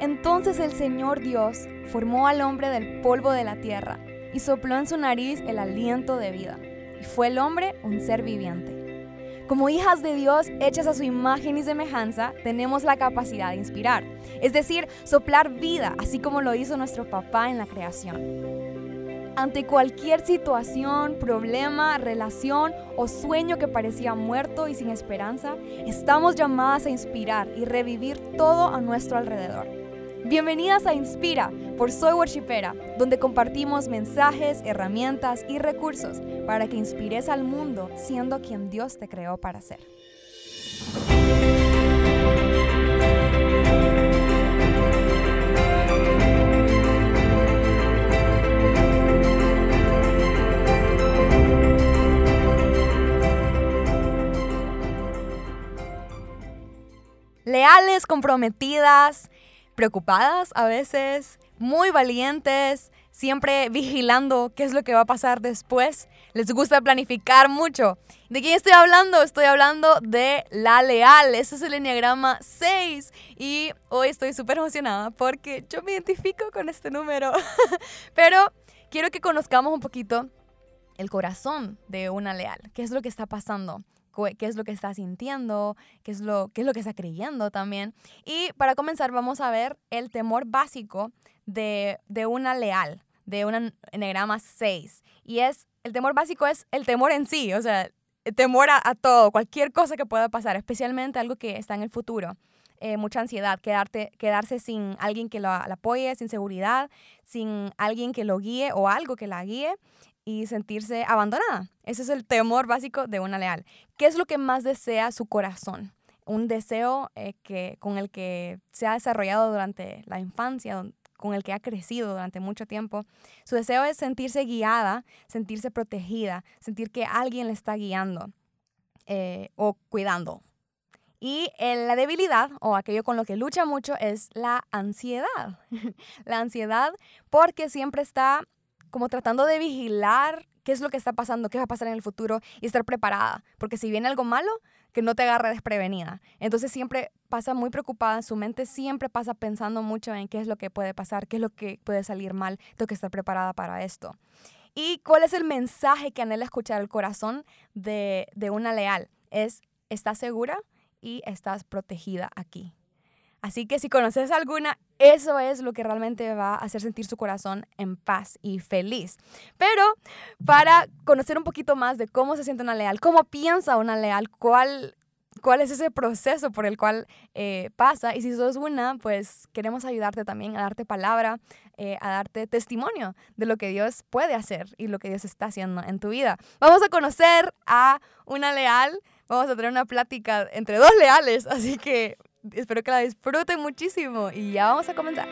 Entonces el Señor Dios formó al hombre del polvo de la tierra y sopló en su nariz el aliento de vida. Y fue el hombre un ser viviente. Como hijas de Dios, hechas a su imagen y semejanza, tenemos la capacidad de inspirar, es decir, soplar vida, así como lo hizo nuestro papá en la creación. Ante cualquier situación, problema, relación o sueño que parecía muerto y sin esperanza, estamos llamadas a inspirar y revivir todo a nuestro alrededor. Bienvenidas a Inspira por Soy Worshipera, donde compartimos mensajes, herramientas y recursos para que inspires al mundo siendo quien Dios te creó para ser. Leales, comprometidas, preocupadas a veces, muy valientes, siempre vigilando qué es lo que va a pasar después. Les gusta planificar mucho. ¿De quién estoy hablando? Estoy hablando de la leal. Ese es el enneagrama 6. Y hoy estoy súper emocionada porque yo me identifico con este número. Pero quiero que conozcamos un poquito el corazón de una leal. ¿Qué es lo que está pasando? Qué es lo que está sintiendo, qué es lo, qué es lo que está creyendo también. Y para comenzar vamos a ver el temor básico de, de una leal, de un enegrama 6. Y es, el temor básico es el temor en sí, o sea, temor a, todo, cualquier cosa que pueda pasar, especialmente algo que está en el futuro. Eh, mucha ansiedad, quedarte, quedarse sin alguien que lo, la apoye, sin seguridad, sin alguien que lo guíe o algo que la guíe y sentirse abandonada. Ese es el temor básico de una leal. ¿Qué es lo que más desea su corazón? Un deseo eh, que, con el que se ha desarrollado durante la infancia, con el que ha crecido durante mucho tiempo. Su deseo es sentirse guiada, sentirse protegida, sentir que alguien le está guiando eh, o cuidando. Y eh, la debilidad o aquello con lo que lucha mucho es la ansiedad. la ansiedad porque siempre está como tratando de vigilar qué es lo que está pasando, qué va a pasar en el futuro y estar preparada, porque si viene algo malo, que no te agarre desprevenida. Entonces siempre pasa muy preocupada, su mente siempre pasa pensando mucho en qué es lo que puede pasar, qué es lo que puede salir mal, tengo que estar preparada para esto. ¿Y cuál es el mensaje que anhela escuchar el corazón de, de una leal? Es, estás segura y estás protegida aquí. Así que si conoces alguna, eso es lo que realmente va a hacer sentir su corazón en paz y feliz. Pero para conocer un poquito más de cómo se siente una leal, cómo piensa una leal, cuál, cuál es ese proceso por el cual eh, pasa. Y si sos una, pues queremos ayudarte también a darte palabra, eh, a darte testimonio de lo que Dios puede hacer y lo que Dios está haciendo en tu vida. Vamos a conocer a una leal. Vamos a tener una plática entre dos leales, así que Espero que la disfruten muchísimo y ya vamos a comenzar.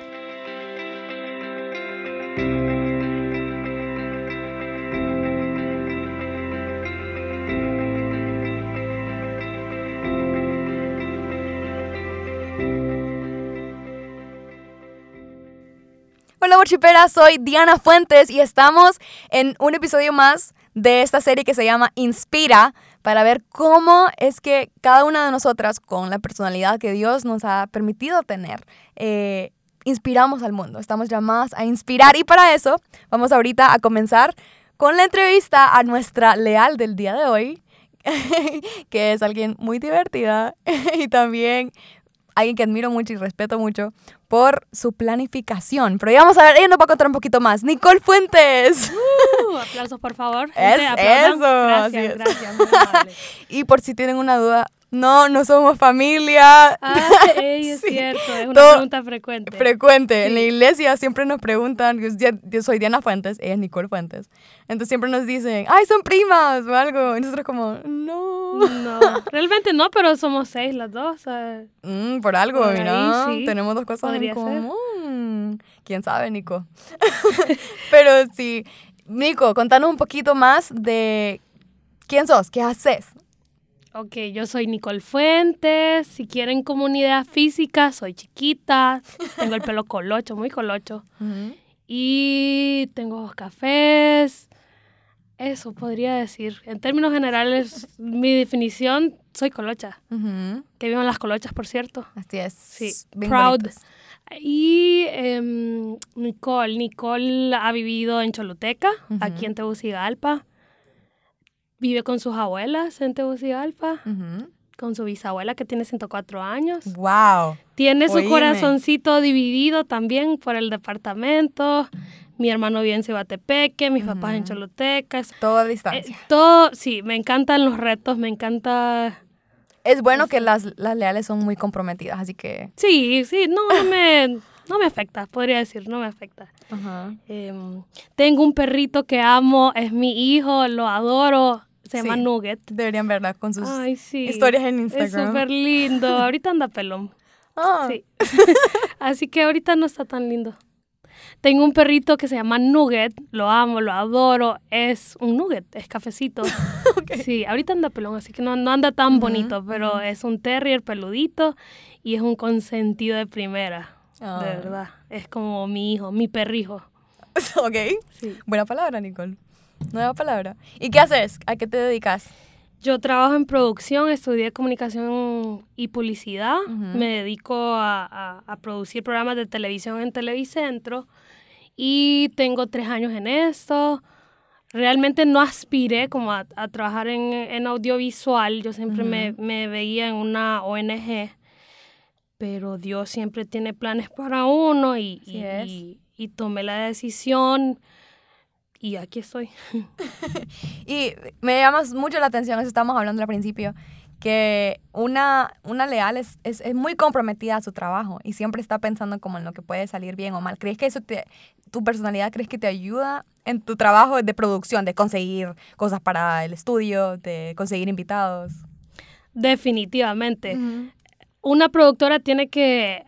Hola Worshipera, soy Diana Fuentes y estamos en un episodio más de esta serie que se llama Inspira para ver cómo es que cada una de nosotras, con la personalidad que Dios nos ha permitido tener, eh, inspiramos al mundo. Estamos llamadas a inspirar y para eso vamos ahorita a comenzar con la entrevista a nuestra leal del día de hoy, que es alguien muy divertida y también alguien que admiro mucho y respeto mucho por su planificación. Pero ya vamos a ver, ella nos va a contar un poquito más. Nicole Fuentes. Uh, aplausos, por favor. Es, eso. Gracias, gracias. y por si tienen una duda, no, no somos familia. Ah, es cierto, es una pregunta frecuente. Frecuente. En la iglesia siempre nos preguntan, yo, soy Diana Fuentes, ella es Nicole Fuentes. Entonces siempre nos dicen, ay, son primas o algo. Y nosotros como, no. No, realmente no, pero somos seis las dos. Mm, por algo, mira. Tenemos dos cosas en común. ¿Quién sabe, Nico? pero sí. Nico, contanos un poquito más de quién sos, qué haces. Ok, yo soy Nicole Fuentes. Si quieren comunidad física, soy chiquita. Tengo el pelo colocho, muy colocho. Y tengo cafés. Eso podría decir. En términos generales, mi definición, soy colocha. Ujú. Que vivan las colochas, por cierto. Así es. Sí, bien proud. bonitas. Y em, Nicole. Nicole ha vivido en Choluteca, Ujú. aquí en Tegucigalpa. Vive con sus abuelas en Tegucigalpa, Ujú. con su bisabuela que tiene 104 años. Wow. Tiene su Oíme. corazoncito dividido también por el departamento. Mi hermano vive en Cibatepeque, mis papás en. Es- Todo a eh, distancia. todo, sí, me encantan los retos, me encanta... es bueno que las, las leales son muy comprometidas, así que... Sí, sí, no, no me, no me afecta, podría decir, no me afecta. Em, tengo un perrito que amo, es mi hijo, lo adoro, se llama Sí. Nugget. Deberían verla con sus Ay, sí. historias en Es Instagram. súper lindo, ahorita anda pelón. Ah, Sí. Así que ahorita no está tan lindo. Tengo un perrito que se llama Nugget, lo amo, lo adoro, es un nugget, es cafecito. Sí, ahorita anda pelón, así que no, no anda tan Ujú, bonito, pero es un terrier peludito y es un consentido de primera, Ah. de verdad. Es como mi hijo, mi perrijo. ok. Sí. Buena palabra, Nicole. Nueva palabra. ¿Y qué haces? ¿A qué te dedicas? Yo trabajo en producción, estudié comunicación y publicidad. Ujú. Me dedico a, a- a producir programas de televisión en Televicentro y tengo tres años en esto. Realmente no aspiré como a, a trabajar en, en audiovisual. Yo siempre me, me veía en una ONG, pero Dios siempre tiene planes para uno y, y- y tomé la decisión y aquí estoy. Y me llama mucho la atención, eso estábamos hablando al principio, que una, una leal es, es, es muy comprometida a su trabajo y siempre está pensando como en lo que puede salir bien o mal. ¿Crees que eso te, tu personalidad, crees que te ayuda en tu trabajo de producción, de conseguir cosas para el estudio, de conseguir invitados? Definitivamente. Una productora tiene que,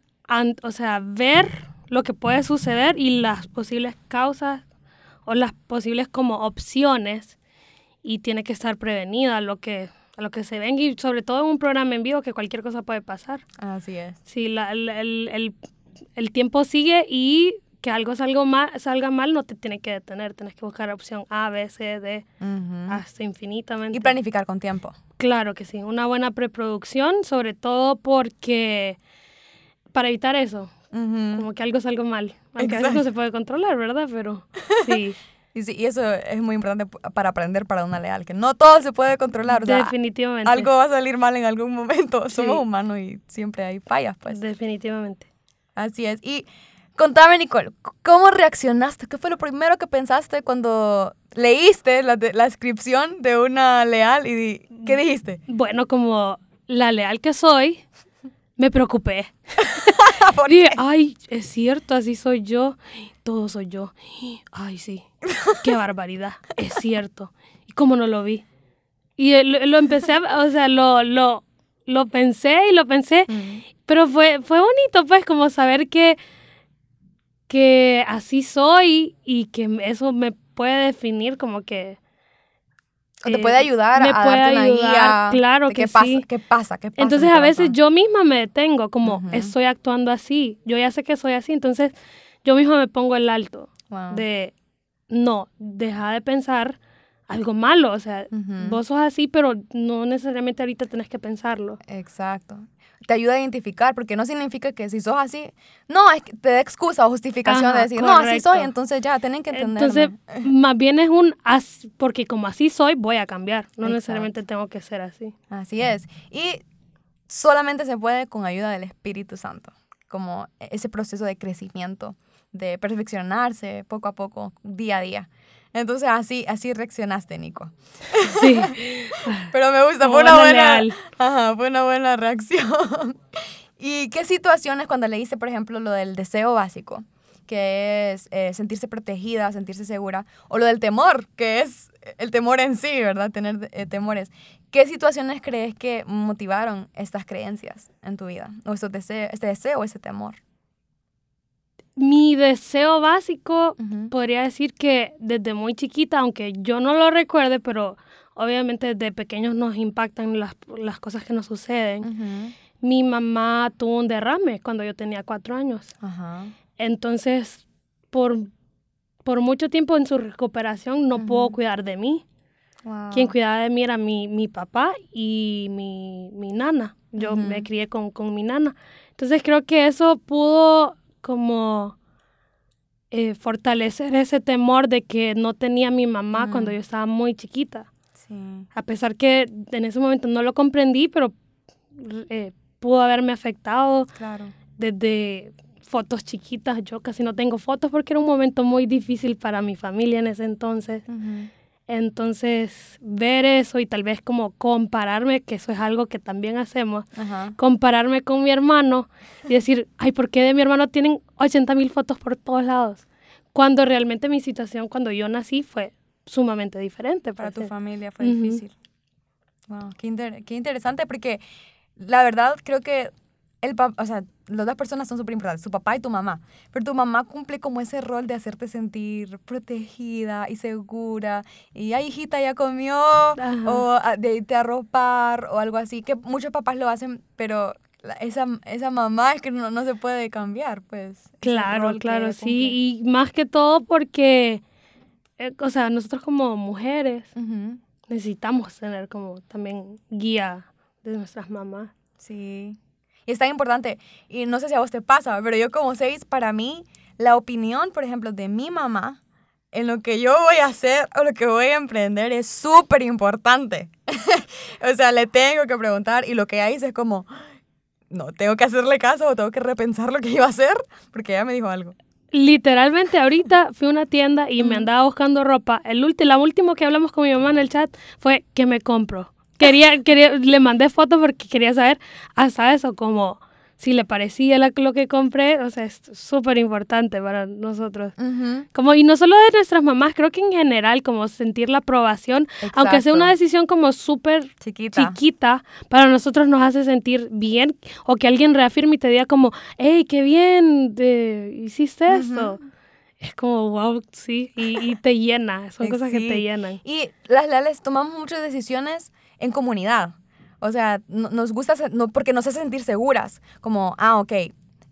o sea, ver lo que puede suceder y las posibles causas o las posibles como opciones y tiene que estar prevenida a lo que a lo que se venga y sobre todo en un programa en vivo que cualquier cosa puede pasar. Así es. Si la- el, el- el- el tiempo sigue y que algo salga mal, salga mal, no te tiene que detener, tienes que buscar opción A, B, C, D, hasta infinitamente. Y planificar con tiempo. Claro que sí, una buena preproducción, sobre todo porque para evitar eso, Ujú. como que algo salga mal. Aunque a veces no Exacto. se puede controlar, ¿verdad? Pero sí, Y, sí, y eso es muy importante para aprender para una leal, que no todo se puede controlar. O sea, definitivamente. algo va a salir mal en algún momento. Sí. Somos humanos y siempre hay fallas, pues. Definitivamente. Así es. Y contame, Nicole, ¿cómo reaccionaste? ¿Qué fue lo primero que pensaste cuando leíste la, la descripción de una leal y qué dijiste? Bueno, como la leal que soy, me preocupé. ¿Por Dije, ay, es cierto, así soy yo. Todo soy yo. Ay, sí. Qué barbaridad. Es cierto. ¿Y cómo no lo vi? Y eh, lo, lo empecé, a, o sea, lo, lo, lo pensé y lo pensé. Pero fue, fue bonito, pues, como saber que, que así soy y que eso me puede definir como que... Te eh, puede ayudar me a puede darte una ayudar, guía claro de que qué pasa, sí. qué pasa, qué pasa. en Entonces a veces yo misma me detengo, como estoy actuando así, yo ya sé que soy así, entonces yo misma me pongo el alto Wow. de, no, deja de pensar algo malo, o sea, vos sos así, pero no necesariamente ahorita tenés que pensarlo. Exacto. Te ayuda a identificar, porque no significa que si sos así, no, es que te da excusa o justificación Ajá, de decir, no, así soy, entonces ya, tienen que entenderme. Entonces, más bien es un, as- porque como así soy, voy a cambiar, no Exacto. necesariamente tengo que ser así. Así es. Y solamente se puede con ayuda del Espíritu Santo, como ese proceso de crecimiento, de perfeccionarse poco a poco, día a día. Entonces así, así reaccionaste, Nico. Sí, Pero me gusta, fue una buena ajá, fue una buena reacción. ¿Y qué situaciones cuando leíste, por ejemplo, lo del deseo básico, que es eh, sentirse protegida, sentirse segura, o lo del temor, que es el temor en sí, ¿verdad? Tener eh, temores. ¿Qué situaciones crees que motivaron estas creencias en tu vida? O estos deseo, este deseo o ese temor. Mi deseo básico podría decir que desde muy chiquita, aunque yo no lo recuerde, pero obviamente desde pequeños nos impactan las, las cosas que nos suceden. Mi mamá tuvo un derrame cuando yo tenía cuatro años. Entonces, por por mucho tiempo en su recuperación no pudo cuidar de mí. Wow. Quien cuidaba de mí era mi, mi papá y mi, mi nana. Yo me crié con, con mi nana. Entonces creo que eso pudo como eh, fortalecer ese temor de que no tenía mi mamá cuando yo estaba muy chiquita. Sí. A pesar que en ese momento no lo comprendí, pero eh, pudo haberme afectado Claro. desde fotos chiquitas. Yo casi no tengo fotos porque era un momento muy difícil para mi familia en ese entonces. Entonces, ver eso y tal vez como compararme, que eso es algo que también hacemos, Ajá. compararme con mi hermano y decir, ay, ¿por qué de mi hermano tienen 80 mil fotos por todos lados? Cuando realmente mi situación cuando yo nací fue sumamente diferente. Para tu pues, familia fue Ujú. difícil. Wow, qué, inter- qué interesante porque la verdad creo que el pa- o sea, las dos personas son súper importantes, tu papá y tu mamá, pero tu mamá cumple como ese rol de hacerte sentir protegida y segura y ay hijita ya comió Ajá. o ah, de irte a arropar o algo así, que muchos papás lo hacen, pero la- esa, esa mamá es que no, no se puede cambiar, pues. Claro, claro, sí. Y más que todo porque, eh, o sea, nosotros como mujeres necesitamos tener como también guía de nuestras mamás. Sí. Y es tan importante. Y no sé si a vos te pasa, pero yo como seis, para mí, la opinión, por ejemplo, de mi mamá en lo que yo voy a hacer o lo que voy a emprender es súper importante. o sea, le tengo que preguntar y lo que ella dice es como, no, tengo que hacerle caso o tengo que repensar lo que iba a hacer porque ella me dijo algo. Literalmente ahorita fui a una tienda y me andaba buscando ropa. El último, la último que hablamos con mi mamá en el chat fue que me compro. Quería, quería, le mandé fotos porque quería saber hasta eso, como si le parecía lo que compré. O sea, es súper importante para nosotros. Como, y no solo de nuestras mamás, creo que en general, como sentir la aprobación, aunque sea una Exacto. decisión como súper chiquita. chiquita, para nosotros nos hace sentir bien o que alguien reafirme y te diga como, hey, qué bien, te- hiciste esto. Es como, wow, sí, y, y te llena, son Eh, cosas que sí. te llenan. Y las leales tomamos muchas decisiones en comunidad. O sea, no- nos gusta, no, porque nos hace sentir seguras. Como, ah, ok,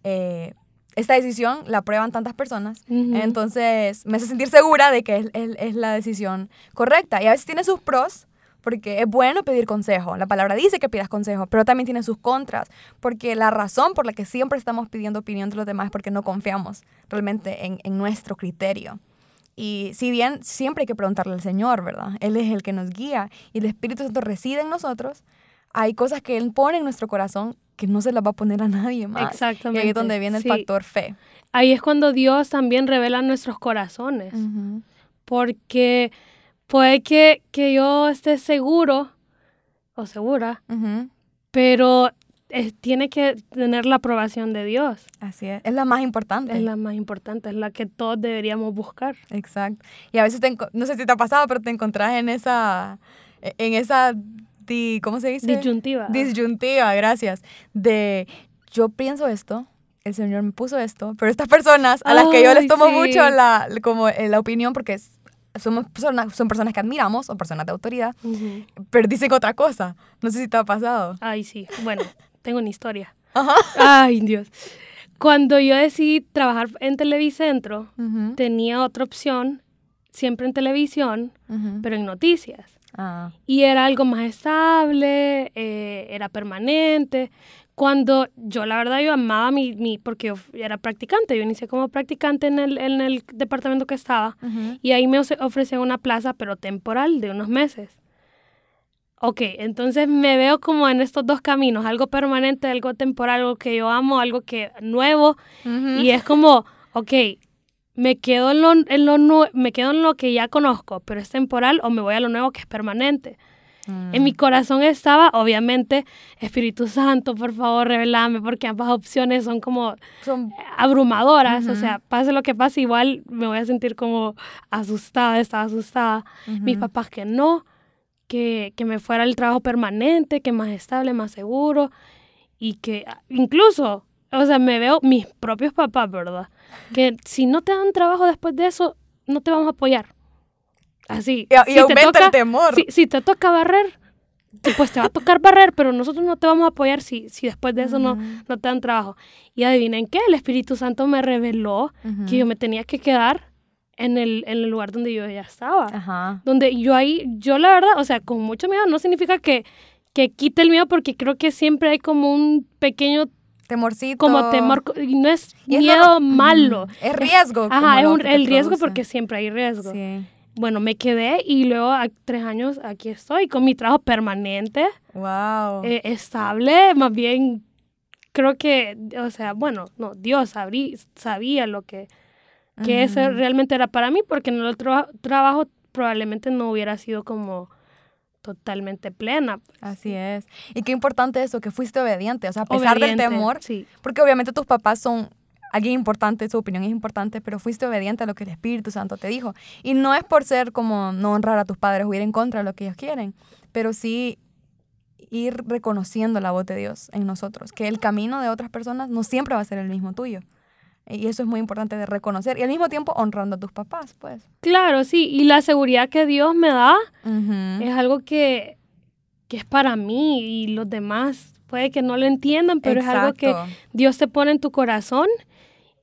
eh, esta decisión la prueban tantas personas. Entonces, me hace sentir segura de que es, es- es la decisión correcta. Y a veces tiene sus pros, porque es bueno pedir consejo. La palabra dice que pidas consejo, pero también tiene sus contras. Porque la razón por la que siempre estamos pidiendo opinión de los demás es porque no confiamos realmente en, en nuestro criterio. Y si bien siempre hay que preguntarle al Señor, ¿verdad? Él es el que nos guía y el Espíritu Santo reside en nosotros, hay cosas que Él pone en nuestro corazón que no se las va a poner a nadie más. Y Exactamente. ahí es donde viene el factor fe. Ahí es cuando Dios también revela nuestros corazones, porque puede que, que yo esté seguro o segura, pero eh, tiene que tener la aprobación de Dios. Así es. Es la más importante. Es la más importante, es la que todos deberíamos buscar. Exacto. Y a veces, te no sé si te ha pasado, pero te encontrás en esa, en esa, di- ¿cómo se dice? Disyuntiva. Disyuntiva, gracias. De, yo pienso esto, el Señor me puso esto, pero estas personas a las que yo les Ay, tomo sí. mucho la, como, eh, la opinión porque es- somos personas, son personas que admiramos o personas de autoridad, Ujú. pero dicen otra cosa. No sé si te ha pasado. Ay, sí. Bueno, tengo una historia. Ajá. Ay, Dios. Cuando yo decidí trabajar en Televicentro, tenía otra opción, siempre en televisión, pero en noticias. Ah, Y era algo más estable, eh, era permanente. Cuando yo, la verdad, yo amaba mi, mi porque yo era practicante, yo inicié como practicante en el, en el departamento que estaba. Y ahí me ofre- ofrecían una plaza, pero temporal, de unos meses. Ok, entonces me veo como en estos dos caminos, algo permanente, algo temporal, algo que yo amo, algo que nuevo. Ujú. Y es como, ok, me quedo en lo, en lo me quedo en lo que ya conozco, pero es temporal, o me voy a lo nuevo que es permanente. En mi corazón estaba, obviamente, Espíritu Santo, por favor, revelame, porque ambas opciones son como Son- abrumadoras, o Ujú. sea, pase lo que pase, igual me voy a sentir como asustada, estaba asustada. Mis Ujú. papás que no, que, que me fuera el trabajo permanente, que más estable, más seguro, y que ah, incluso, o sea, me veo mis propios papás, ¿verdad? Que si no te dan trabajo después de eso, no te vamos a apoyar. Así. Y, y si te aumenta toca- el temor. si, si te toca barrer, pues te va a tocar barrer, pero nosotros no te vamos a apoyar si, si después de eso no, no te dan trabajo. Y adivinen qué, el Espíritu Santo me reveló que yo me tenía que quedar en el, en el lugar donde yo ya estaba. Ajá. Donde yo ahí, yo la verdad, o sea, con mucho miedo, no significa que, que quite el miedo porque creo que siempre hay como un pequeño Temorcito. como temor, y no es Y es miedo malo. Ujú. Es riesgo. Ajá, es un- el riesgo produce. porque siempre hay riesgo. Sí. Bueno, me quedé y luego a tres años aquí estoy con mi trabajo permanente, Wow. eh, estable, más bien creo que, o sea, bueno, no, Dios sabrí- sabía lo que, que eso realmente era para mí porque en el otro trabajo probablemente no hubiera sido como totalmente plena. Así es. Y qué importante eso, que fuiste obediente. O sea, a pesar Obediente, del temor, Sí, porque obviamente tus papás son alguien importante, su opinión es importante, pero fuiste obediente a lo que el Espíritu Santo te dijo. Y no es por ser como no honrar a tus padres o ir en contra de lo que ellos quieren, pero sí ir reconociendo la voz de Dios en nosotros, que el camino de otras personas no siempre va a ser el mismo tuyo. Y eso es muy importante de reconocer y al mismo tiempo honrando a tus papás, pues. claro, sí, y la seguridad que Dios me da es algo que, que es para mí y los demás puede que no lo entiendan, pero es algo que. Dios te pone en tu corazón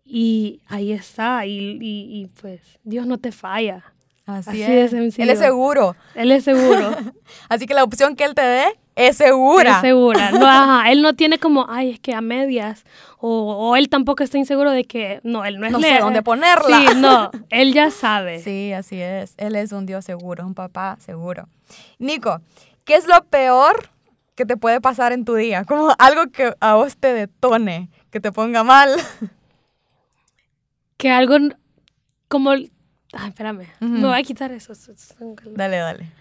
y ahí está. Y, y- y, pues Dios no te falla. Así, así es. sencillo. Él es seguro. Él es seguro. Así que la opción que él te dé es segura. Es segura. No, ajá, él no tiene como, ay, es que a medias. O, o él tampoco está inseguro de que, no, él no es No sé dónde ponerla. Sí, no, él ya sabe. Sí, así es. Él es un Dios seguro, un papá seguro. Nico, ¿qué es lo peor que te puede pasar en tu día? Como algo que a vos te detone, que te ponga mal. Que algo como... Ay, espérame. Ujú. Me voy a quitar eso- Dale, dale.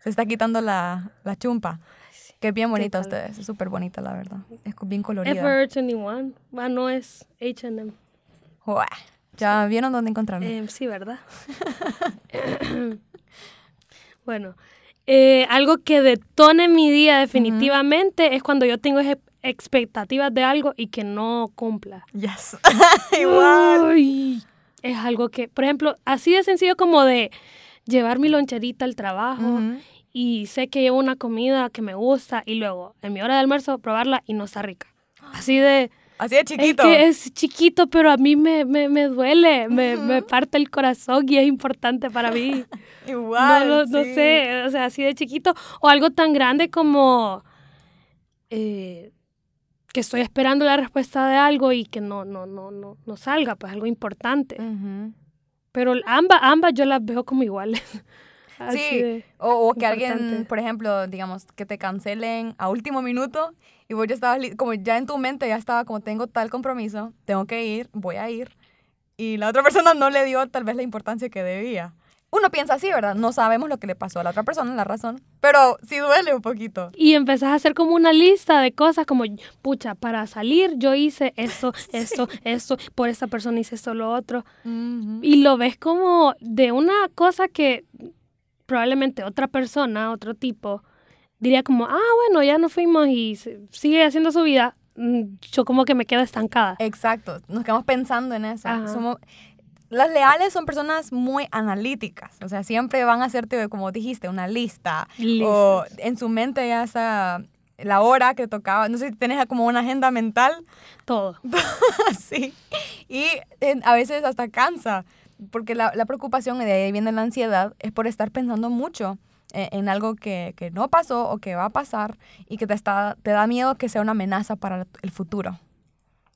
Se está quitando la, la chumpa. Que es bien bonita ustedes. Es súper bonita, la verdad. Es bien colorida. Forever 21. Ah, no es H&M. Ya vieron dónde encontrarlo. Eh, sí, ¿verdad? bueno, eh, algo que detone mi día definitivamente es cuando yo tengo expectativas de algo y que no cumpla. Yes. Igual. Uy, es algo que, por ejemplo, así de sencillo como de llevar mi loncherita al trabajo. Y sé que llevo una comida que me gusta y luego en mi hora de almuerzo probarla y no está rica. Así de... Así de Es chiquito. que es chiquito, pero a mí me, me, me duele, me, me parte el corazón y es importante para mí. no, Igual. no, no sí. sé, o sea, así de chiquito. O algo tan grande como eh, que estoy esperando la respuesta de algo y que no, no, no, no, no salga, pues algo importante. Ujú. Pero ambas, ambas yo las veo como iguales. Así Sí, o, o que alguien, por ejemplo, digamos, que te cancelen a último minuto y vos ya estabas, como ya en tu mente ya estaba como tengo tal compromiso, tengo que ir, voy a ir. Y la otra persona no le dio tal vez la importancia que debía. Uno piensa así, ¿verdad? No sabemos lo que le pasó a la otra persona, la razón, pero sí duele un poquito. Y empezás a hacer como una lista de cosas como, pucha, para salir yo hice esto, esto, esto, por esta persona hice esto, lo otro. Ujú. Y lo ves como de una cosa que probablemente otra persona, otro tipo, diría como, ah, bueno, ya nos fuimos y sigue haciendo su vida. Mm, Yo como que me quedo estancada. Exacto, nos quedamos pensando en eso. Ajá. Somos, las leales son personas muy analíticas, o sea, siempre van a hacerte, como dijiste, una lista. O en su mente ya está la hora que tocaba. No sé si tienes como una agenda mental Todo. así. Y eh, a veces hasta cansa, porque la, la preocupación, y de ahí viene la ansiedad, es por estar pensando mucho eh, en algo que, que no pasó o que va a pasar y que te, está, te da miedo que sea una amenaza para el futuro,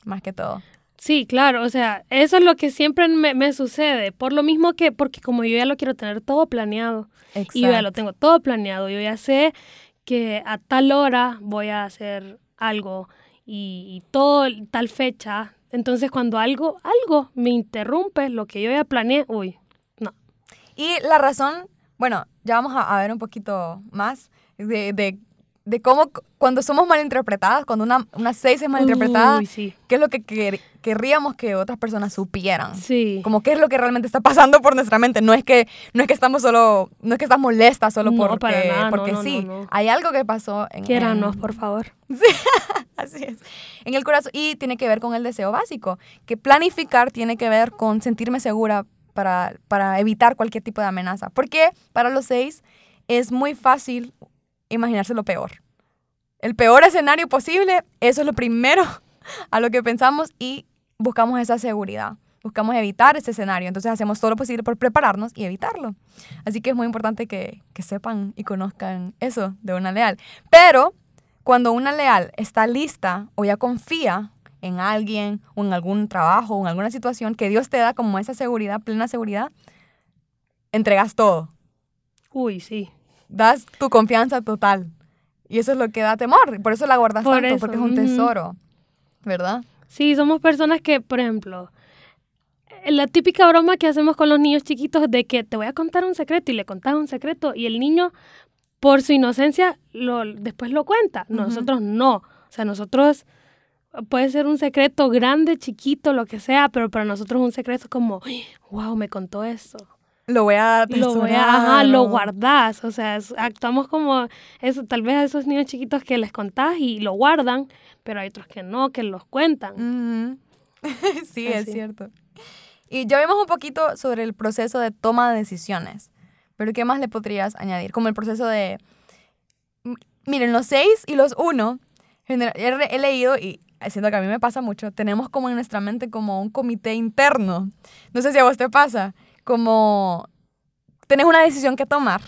más que todo. Sí, claro, o sea, eso es lo que siempre me, me sucede. Por lo mismo que, porque como yo ya lo quiero tener todo planeado, y yo ya lo tengo todo planeado, yo ya sé que a tal hora voy a hacer algo y, y todo tal fecha. Entonces cuando algo, algo me interrumpe lo que yo ya planeé, uy, no. Y la razón, bueno, ya vamos a, a ver un poquito más de, de, de cómo cu- cuando somos malinterpretadas, cuando una, una seis es malinterpretada, Uy, sí. qué es lo que quer- querríamos que otras personas supieran. Sí. Como qué es lo que realmente está pasando por nuestra mente. No es que, no es que estamos solo, no es que estás molesta solo No, porque, para nada, no, porque no, sí. no. Hay algo que pasó en, Quiéranos, en- por favor. Así es. En el corazón. Y tiene que ver con el deseo básico. Que planificar tiene que ver con sentirme segura para, para evitar cualquier tipo de amenaza. Porque para los seis es muy fácil imaginarse lo peor. El peor escenario posible, eso es lo primero a lo que pensamos y buscamos esa seguridad. buscamos evitar ese escenario. Entonces hacemos todo lo posible por prepararnos y evitarlo. Así que es muy importante que, que sepan y conozcan eso de una leal. Pero cuando una leal está lista o ya confía en alguien o en algún trabajo o en alguna situación que Dios te da como esa seguridad, plena seguridad, entregas todo. Uy, sí. Das tu confianza total. Y eso es lo que da temor. Por eso la guardas Por tanto, eso, porque es un tesoro. ¿Verdad? Sí, somos personas que, por ejemplo, la típica broma que hacemos con los niños chiquitos de que te voy a contar un secreto y le contás un secreto y el niño, por su inocencia, lo, después lo cuenta. Nosotros no. O sea, nosotros puede ser un secreto grande, chiquito, lo que sea, pero para nosotros un secreto es como, wow, me contó eso. Lo voy a Lo, voy a- ajá, lo guardás. O sea, es- actuamos como eso, tal vez a esos niños chiquitos que les contás y lo guardan, pero hay otros que no, que los cuentan. Sí, es cierto. Y ya vimos un poquito sobre el proceso de toma de decisiones. Pero ¿qué más le podrías añadir? Como el proceso de... Miren, los seis y los uno, genera- he, re- he leído y siento que a mí me pasa mucho, tenemos como en nuestra mente como un comité interno. No sé si a vos te pasa, como tenés una decisión que tomar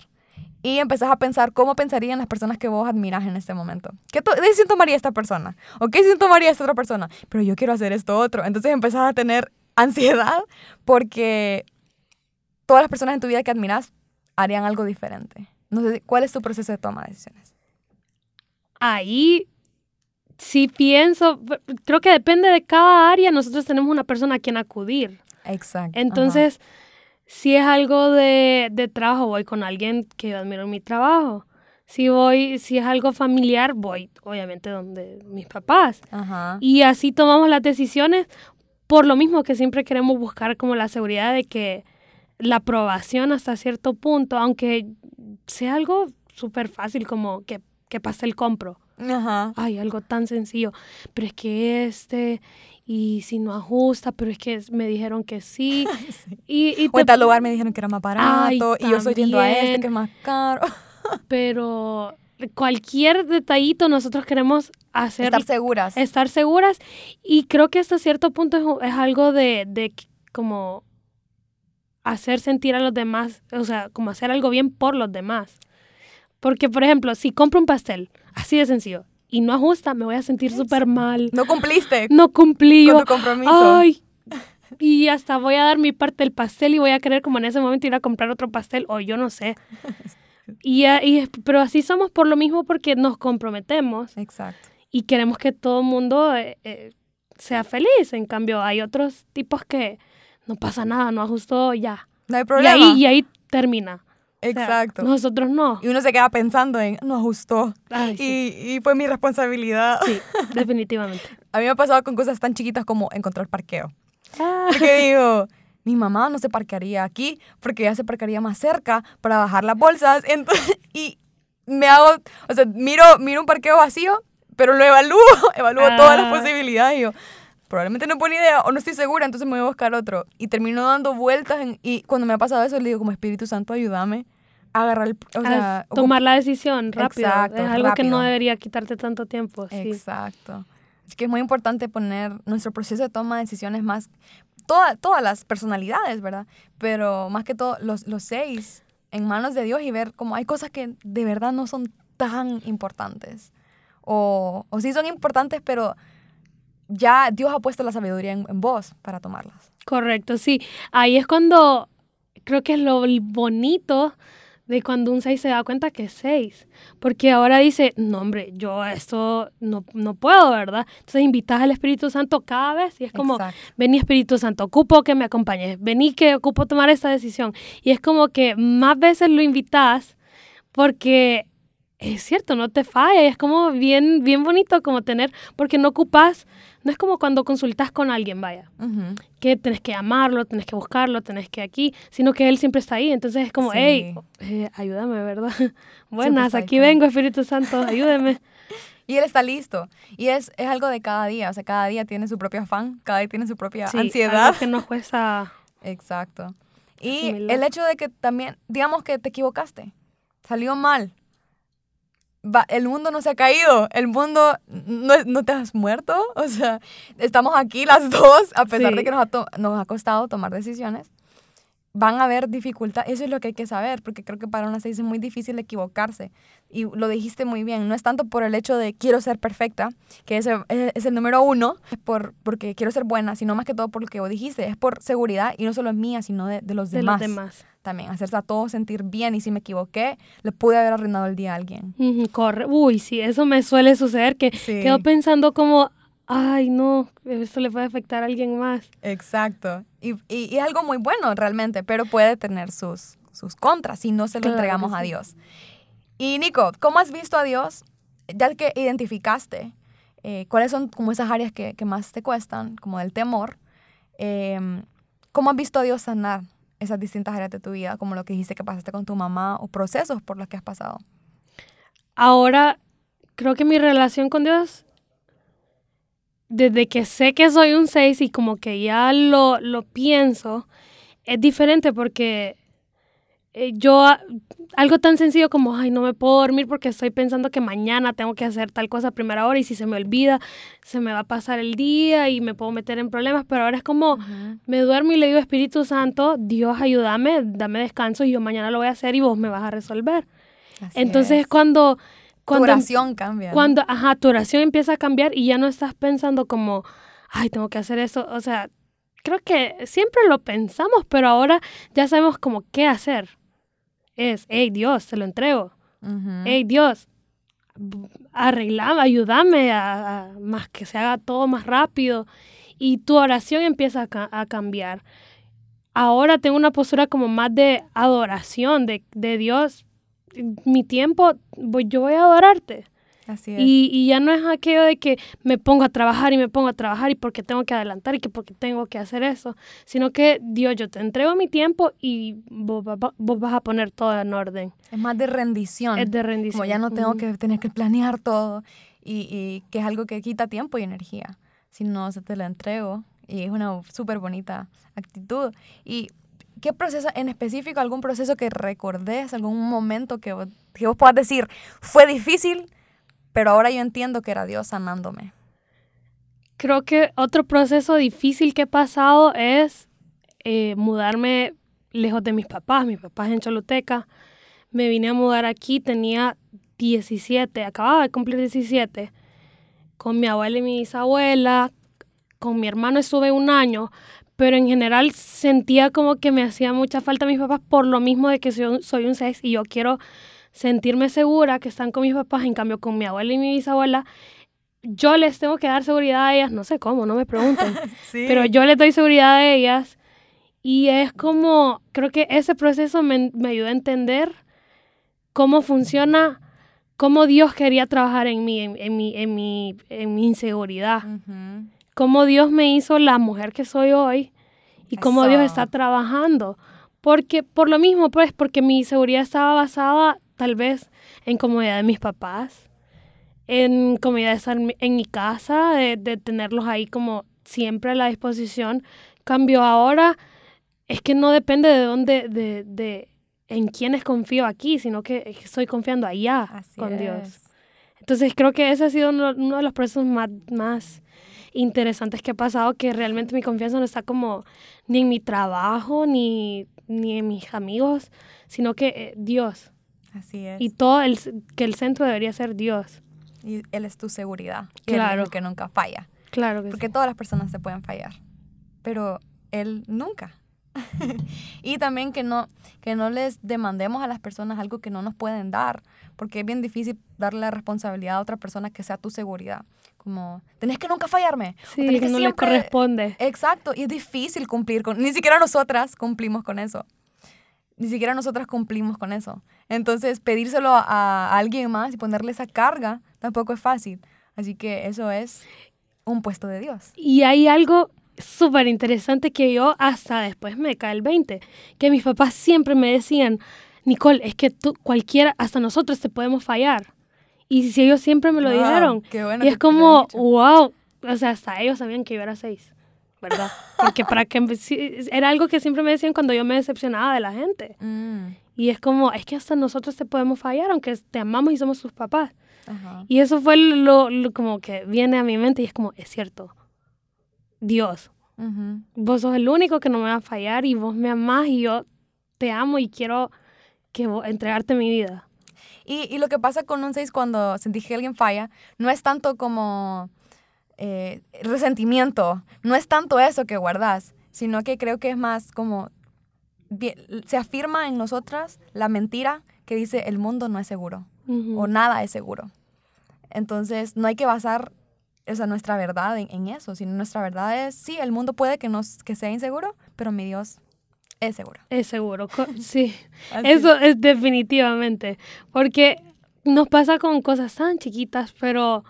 y empezás a pensar cómo pensarían las personas que vos admiras en este momento. ¿Qué decisión tomaría esta persona? ¿O qué decisión tomaría esta otra persona? Pero yo quiero hacer esto otro. Entonces empezás a tener ansiedad porque todas las personas en tu vida que admiras harían algo diferente. No sé, ¿cuál es tu proceso de toma de decisiones? ahí sí pienso, creo que depende de cada área, nosotros tenemos una persona a quien acudir. Exacto. Entonces, si es algo de, de trabajo, voy con alguien que yo admiro en mi trabajo. Si voy, si es algo familiar, voy obviamente donde mis papás. Ajá. Ajá. Y así tomamos las decisiones por lo mismo que siempre queremos buscar como la seguridad de que la aprobación hasta cierto punto, aunque sea algo súper fácil como que, que pastel compro. Ajá. Ay, algo tan sencillo. Pero es que este, y si no ajusta, pero es que me dijeron que sí. Sí. Y, y O en tal lugar me dijeron que era más Ay, barato y yo estoy yendo a este que es más caro. pero cualquier detallito nosotros queremos hacer Estar seguras. estar seguras y creo que hasta cierto punto es, es algo de, de como hacer sentir a los demás, o sea, como hacer algo bien por los demás. Porque, por ejemplo, si compro un pastel, así de sencillo, y no ajusta, me voy a sentir súper mal. No cumpliste No cumplí. con tu compromiso. Ay. Y hasta voy a dar mi parte del pastel y voy a querer como en ese momento ir a comprar otro pastel o yo no sé. Y, a- y pero así somos por lo mismo porque nos comprometemos Exacto. y queremos que todo el mundo eh, eh, sea feliz. En cambio, hay otros tipos que no pasa nada, no ajustó, ya. No hay Y problema. ahí, y ahí termina. O sea, Exacto. nosotros no. Y uno se queda pensando en, no ajustó. Ay, sí, Y, y fue mi responsabilidad. sí, definitivamente. A mí me ha pasado con cosas tan chiquitas como encontrar parqueo. Ah, Porque digo, mi mamá no se parquearía aquí porque ella se parquearía más cerca para bajar las bolsas. Entonces, y me hago, o sea, miro, miro un parqueo vacío, pero lo evalúo, evalúo todas las Ah. posibilidades y yo, probablemente no buena idea o no estoy segura, entonces me voy a buscar otro. Y termino dando vueltas en- y cuando me ha pasado eso le digo como Espíritu Santo, ayúdame a agarrar el, o sea, a tomar la decisión rápido. Exacto, es algo que no rápido. debería quitarte tanto tiempo. Sí. Exacto. Así que es muy importante poner nuestro proceso de toma de decisiones más, toda- todas las personalidades, ¿verdad? Pero más que todo los, los seis en manos de Dios y ver cómo hay cosas que de verdad no son tan importantes. O, o sí son importantes, pero ya Dios ha puesto la sabiduría en, en vos para tomarlas. Correcto, sí. Ahí es cuando creo que es lo bonito de cuando un 6 se da cuenta que es 6. Porque ahora dice, no hombre, yo esto no, no puedo, ¿verdad? Entonces invitas al Espíritu Santo cada vez y es como, Exacto. vení Espíritu Santo, ocupo que me acompañes, vení que ocupo tomar esta decisión. Y es como que más veces lo invitas porque es cierto, no te falla, y es como bien, bien bonito como tener, porque no ocupas, no es como cuando consultas con alguien, vaya que tenés que amarlo, tenés que buscarlo, tenés que aquí, sino que Él siempre está ahí. Entonces es como, Sí. hey, eh, ayúdame, ¿verdad? Buenas, aquí vengo, Espíritu Santo, ayúdeme. Y Él está listo. Y es, es algo de cada día. O sea, cada día tiene su propio afán, cada día tiene su propia Sí, ansiedad. algo que nos cuesta. Exacto. Y el hecho de que también, digamos que te equivocaste, salió mal. Va, el mundo no se ha caído, el mundo no, no te has muerto, o sea, estamos aquí las dos, a pesar Sí. de que nos ha, to- nos ha costado tomar decisiones, van a haber dificultad, eso es lo que hay que saber, porque creo que para una seis es muy difícil equivocarse, y lo dijiste muy bien, no es tanto por el hecho de quiero ser perfecta, que ese es, el número uno, es por, porque quiero ser buena, sino más que todo por lo que vos dijiste, es por seguridad, y no solo es mía, sino de, de los de demás los demás. también, hacerse a todos sentir bien, y si me equivoqué, le pude haber arruinado el día a alguien. Corre. Uy, sí, eso me suele suceder, que Sí. quedo pensando como, ay, no, esto le puede afectar a alguien más. Exacto. Y, y- y es algo muy bueno realmente, pero puede tener sus, sus contras si no se lo Claro entregamos a sí. Dios. Y Nico, ¿cómo has visto a Dios? Ya que identificaste eh, cuáles son como esas áreas que, que más te cuestan, como del temor, em, ¿cómo has visto a Dios sanar esas distintas áreas de tu vida, como lo que dijiste que pasaste con tu mamá o procesos por los que has pasado? Ahora, creo que mi relación con Dios, desde que sé que soy un 6 y como que ya lo, lo pienso, es diferente porque eh, yo, a- algo tan sencillo como, ay, no me puedo dormir porque estoy pensando que mañana tengo que hacer tal cosa a primera hora y si se me olvida, se me va a pasar el día y me puedo meter en problemas, pero ahora es como, me duermo y le digo, Espíritu Santo, Dios, ayúdame, dame descanso y yo mañana lo voy a hacer y vos me vas a resolver. Así Entonces es. cuando... tu cuando oración cambia. ¿no? cuando, ajá, tu oración empieza a cambiar y ya no estás pensando como, ay, tengo que hacer eso. O sea, creo que siempre lo pensamos, pero ahora ya sabemos como qué hacer. Es, hey, Dios, te lo entrego. Ujú. Hey, Dios, arreglame, ayúdame a, a más que se haga todo más rápido. Y tu oración empieza a, ca- a cambiar. Ahora tengo una postura como más de adoración, de, de Dios. Mi tiempo, voy- yo voy a adorarte. Así es. Y, y ya no es aquello de que me pongo a trabajar y me pongo a trabajar y porque tengo que adelantar y que porque tengo que hacer eso, sino que Dios, yo te entrego mi tiempo y vos, va- vos vas a poner todo en orden. es más de rendición. Es de rendición. Como ya no tengo que tener que planear todo y, y que es algo que quita tiempo y energía. Si no, se te lo entrego y es una súper bonita actitud. ¿Y qué proceso, en específico, algún proceso que recordes, algún momento que, que vos puedas decir, fue difícil, pero ahora yo entiendo que era Dios sanándome? Creo que otro proceso difícil que he pasado es eh, mudarme lejos de mis papás. Mis papás en Choluteca. Me vine a mudar aquí, tenía 17, acababa de cumplir 17. Con mi abuela y mi bisabuela. Con mi hermano estuve un año. Pero en general sentía como que me hacía mucha falta mis papás por lo mismo de que soy, un- soy un 6 y yo quiero sentirme segura que están con mis papás. En cambio, con mi abuela y mi bisabuela, yo les tengo que dar seguridad a ellas. No sé cómo, no me pregunten. Sí. pero yo les doy seguridad a ellas. Y es como, creo que ese proceso me, me ayudó a entender cómo funciona, cómo Dios quería trabajar en mí, en, en mi, en, mi, en mi inseguridad. Cómo Dios me hizo la mujer que soy hoy y cómo Eso. Dios está trabajando. Porque, por lo mismo, pues, porque mi seguridad estaba basada tal vez en comodidad de mis papás, en comodidad de estar en mi- casa, de, de tenerlos ahí como siempre a la disposición. Cambio ahora, es que no depende de dónde, de, de en quiénes confío aquí, sino que estoy confiando allá Así con Dios. es. Entonces creo que ese ha sido uno, uno de los procesos más, más interesantes que he pasado, que realmente mi confianza no está como ni en mi trabajo, ni, ni en mis amigos, sino que eh, Dios. Así es. Y todo el, que el centro debería ser Dios. Y Él es tu seguridad. Y Él es Claro. el que nunca falla. Claro que Porque sí. todas las personas se pueden fallar, pero él nunca. y también que no, que no les demandemos a las personas algo que no nos pueden dar, porque es bien difícil darle la responsabilidad a otra persona que sea tu seguridad. Como, tenés que nunca fallarme. o Sí, tenés que no le siempre-". corresponde. Exacto, y es difícil cumplir con, ni siquiera nosotras cumplimos con eso. Ni siquiera nosotras cumplimos con eso. Entonces, pedírselo a, a alguien más y ponerle esa carga tampoco es fácil. Así que eso es un puesto de Dios. Y hay algo súper interesante que yo hasta después me cae el 20, que mis papás siempre me decían, Nicole, es que tú, cualquiera, hasta nosotros te podemos fallar. Y si ellos siempre me lo Wow, dijeron. qué bueno y es como, wow, o sea, hasta ellos sabían que yo era seis, ¿verdad? Porque para que, era algo que siempre me decían cuando yo me decepcionaba de la gente. Mm, Y es como, es que hasta nosotros te podemos fallar, aunque te amamos y somos tus papás. Ajá. Y eso fue lo, lo como que viene a mi mente y es como, es cierto. Dios, vos sos el único que no me va a fallar y vos me amás y yo te amo y quiero que vos- entregarte mi vida. Y, y lo que pasa con un 6 cuando sentís que alguien falla, no es tanto como eh, resentimiento, no es tanto eso que guardas, sino que creo que es más como, bien- se afirma en nosotras la mentira que dice el mundo no es seguro o nada es seguro. Entonces no hay que basar o sea, nuestra verdad en, en eso, sino nuestra verdad es, sí, el mundo puede que, nos, que sea inseguro, pero mi Dios es seguro. Es seguro, sí. Eso es definitivamente, porque nos pasa con cosas tan chiquitas, pero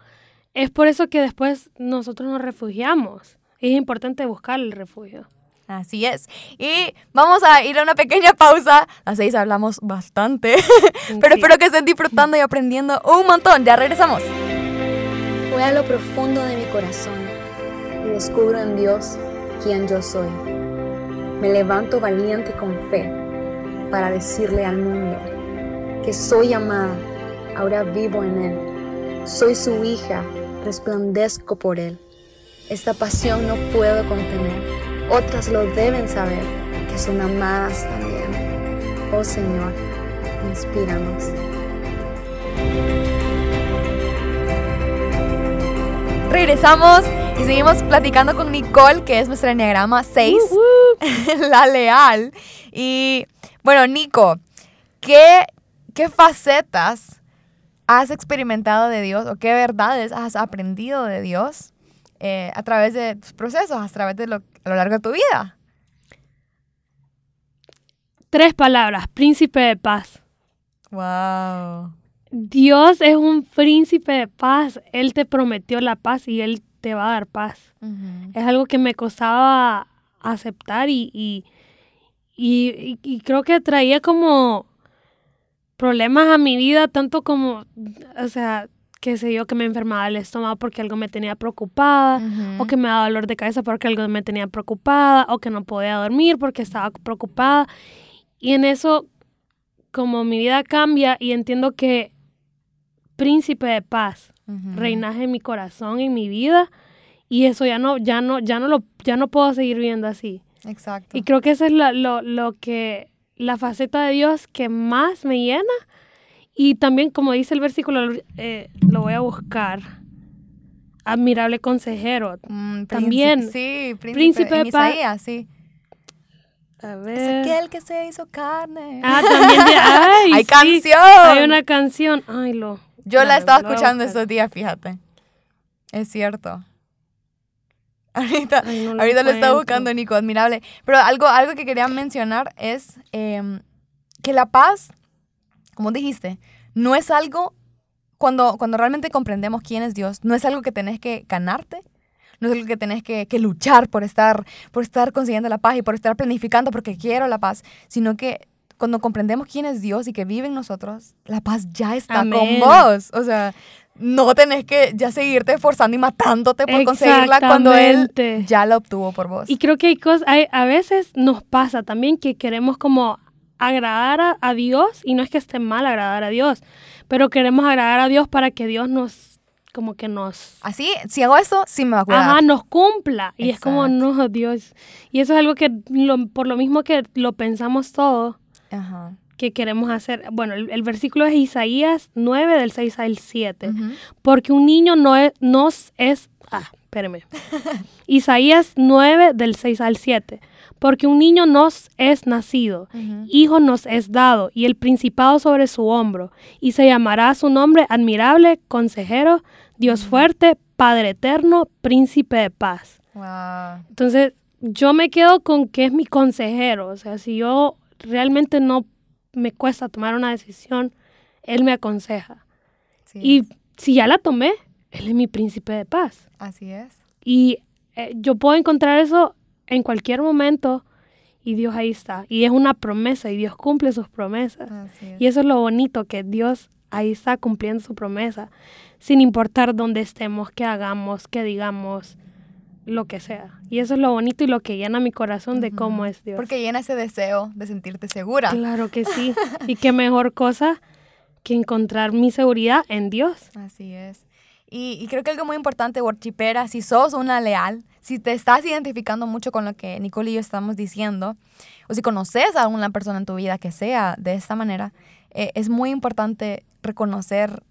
es por eso que después nosotros nos refugiamos. Es importante buscar el refugio. Así es. Y vamos a ir a una pequeña pausa. A las seis hablamos bastante, pero Sí. espero que estén disfrutando y aprendiendo un montón. Ya regresamos. Voy a lo profundo de mi corazón y descubro en Dios quién yo soy. Me levanto valiente con fe para decirle al mundo que soy amada, ahora vivo en Él. Soy su hija, resplandezco por Él. Esta pasión no puedo contener. Otras lo deben saber, que son amadas también. Oh Señor, inspíranos. Regresamos y seguimos platicando con Nicole, que es nuestra enneagrama 6, Uh, uh. la leal. Y bueno, Nico, ¿qué, ¿qué facetas has experimentado de Dios o qué verdades has aprendido de Dios eh, a través de tus procesos, a través de lo, a lo largo de tu vida? Tres palabras, príncipe de paz. Wow. Dios es un príncipe de paz. Él te prometió la paz y Él te va a dar paz. Es algo que me costaba aceptar y, y, y- y- creo que traía como problemas a mi vida, tanto como, o sea, qué sé yo, que me enfermaba el estómago porque algo me tenía preocupada, o que me daba dolor de cabeza porque algo me tenía preocupada, o que no podía dormir porque estaba preocupada. Y en eso, como mi vida cambia y entiendo que príncipe de paz, reinaje en mi corazón, en mi vida, y eso ya no, ya no, ya no lo, ya no puedo seguir viendo así. Exacto. Y creo que esa es la- lo, lo que, la faceta de Dios que más me llena. Y también, como dice el versículo, eh, lo voy a buscar. Admirable consejero. Mm, También, Sí, príncipe, de paz. Isaías, sí. A Es ver. aquel que se hizo carne. Ah, también. de- ay, Hay sí, canción. Hay una canción. Ay, lo. Yo la estaba escuchando estos días, fíjate. Es cierto. Ahorita, Ay, no lo ahorita lo está buscando Nico, admirable. Pero algo, algo que quería mencionar es em, que la paz, como dijiste, no es algo, cuando, cuando realmente comprendemos quién es Dios, no es algo que tenés que ganarte, no es algo que tenés que, que luchar por estar, por estar consiguiendo la paz y por estar planificando porque quiero la paz, sino que cuando comprendemos quién es Dios y que vive en nosotros, la paz ya está Amén. con vos. O sea, no tenés que ya seguirte esforzando y matándote por conseguirla cuando Él ya la obtuvo por vos. Y creo que hay cosas, hay, a veces nos pasa también que queremos como agradar a, a Dios, y no es que esté mal agradar a Dios, pero queremos agradar a Dios para que Dios nos, como que nos, Así, si hago eso, sí me va a cuidar. ajá, nos cumpla. Y es como, no, Dios. Y eso es algo que, lo- por lo mismo que lo pensamos todo, Ajá. que queremos hacer. Bueno, el, el versículo es Isaías 9, del 6 al 7. Ujú. Porque un niño no es, nos es... Ah, espérame. Isaías 9 del 6 al 7. Porque un niño nos es nacido, hijo nos es dado, y el principado sobre su hombro, y se llamará su nombre admirable, consejero, Dios fuerte, Padre eterno, príncipe de paz. Wow. Entonces, yo me quedo con que es mi consejero. O sea, si yo realmente no me cuesta tomar una decisión, él me aconseja. Y si ya la tomé, él es mi príncipe de paz. así es. Y eh, yo puedo encontrar eso en cualquier momento y Dios ahí está. Y es una promesa y Dios cumple sus promesas. Así es. Y eso es lo bonito, que Dios ahí está cumpliendo su promesa, sin importar dónde estemos, qué hagamos, qué digamos. Lo que sea. Y eso es lo bonito y lo que llena mi corazón de cómo es Dios. Porque llena ese deseo de sentirte segura. Claro que sí. y qué mejor cosa que encontrar mi seguridad en Dios. Así es. Y, y creo que algo muy importante, worshipera, si sos una leal, si te estás identificando mucho con lo que Nicole y yo estamos diciendo, o si conoces a alguna persona en tu vida que sea de esta manera, eh, es muy importante reconocer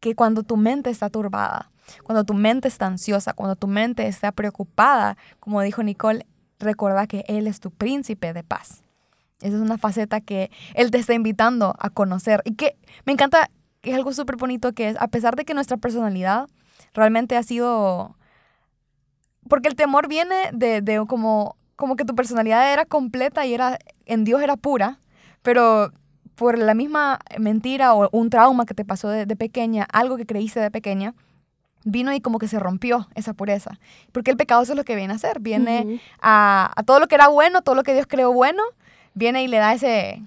que cuando tu mente está turbada, cuando tu mente está ansiosa, cuando tu mente está preocupada, como dijo Nicole, recuerda que Él es tu príncipe de paz. Esa es una faceta que Él te está invitando a conocer y que me encanta, que es algo súper bonito que es, a pesar de que nuestra personalidad realmente ha sido... Porque el temor viene de, de como, como que tu personalidad era completa y era en Dios era pura, pero por la misma mentira o un trauma que te pasó de, de pequeña, algo que creíste de pequeña, vino y como que se rompió esa pureza. Porque el pecado eso es lo que viene a hacer. Viene a, a todo lo que era bueno, todo lo que Dios creó bueno, viene y le da ese,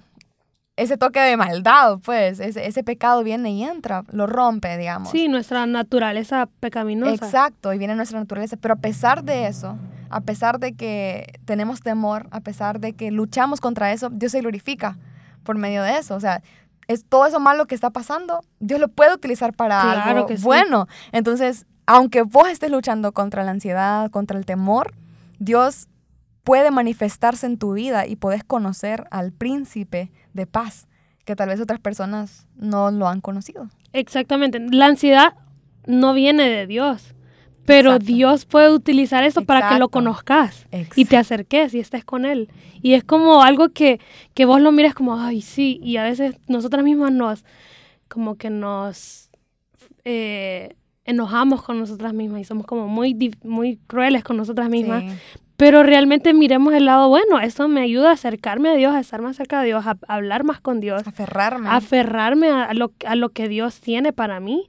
ese toque de maldad, pues. Ese, ese pecado viene y entra, lo rompe, digamos. Sí, nuestra naturaleza pecaminosa. Exacto, y viene nuestra naturaleza. Pero a pesar de eso, a pesar de que tenemos temor, a pesar de que luchamos contra eso, Dios se glorifica por medio de eso. O sea, es todo eso malo que está pasando, Dios lo puede utilizar para Claro algo que sí. bueno. Entonces, aunque vos estés luchando contra la ansiedad, contra el temor, Dios puede manifestarse en tu vida y puedes conocer al príncipe de paz, que tal vez otras personas no lo han conocido. Exactamente. La ansiedad no viene de Dios, pero Exacto. Dios puede utilizar eso para que lo Exacto. conozcas y te acerques y estés con Él. Y es como algo que, que vos lo mires como, ay, sí, y a veces nosotras mismas nos, como que nos eh, enojamos con nosotras mismas y somos como muy, muy crueles con nosotras mismas. Sí. Pero realmente miremos el lado bueno, eso me ayuda a acercarme a Dios, a estar más cerca de Dios, a, a hablar más con Dios Aferrarme. aferrarme a lo, a lo que Dios tiene para mí.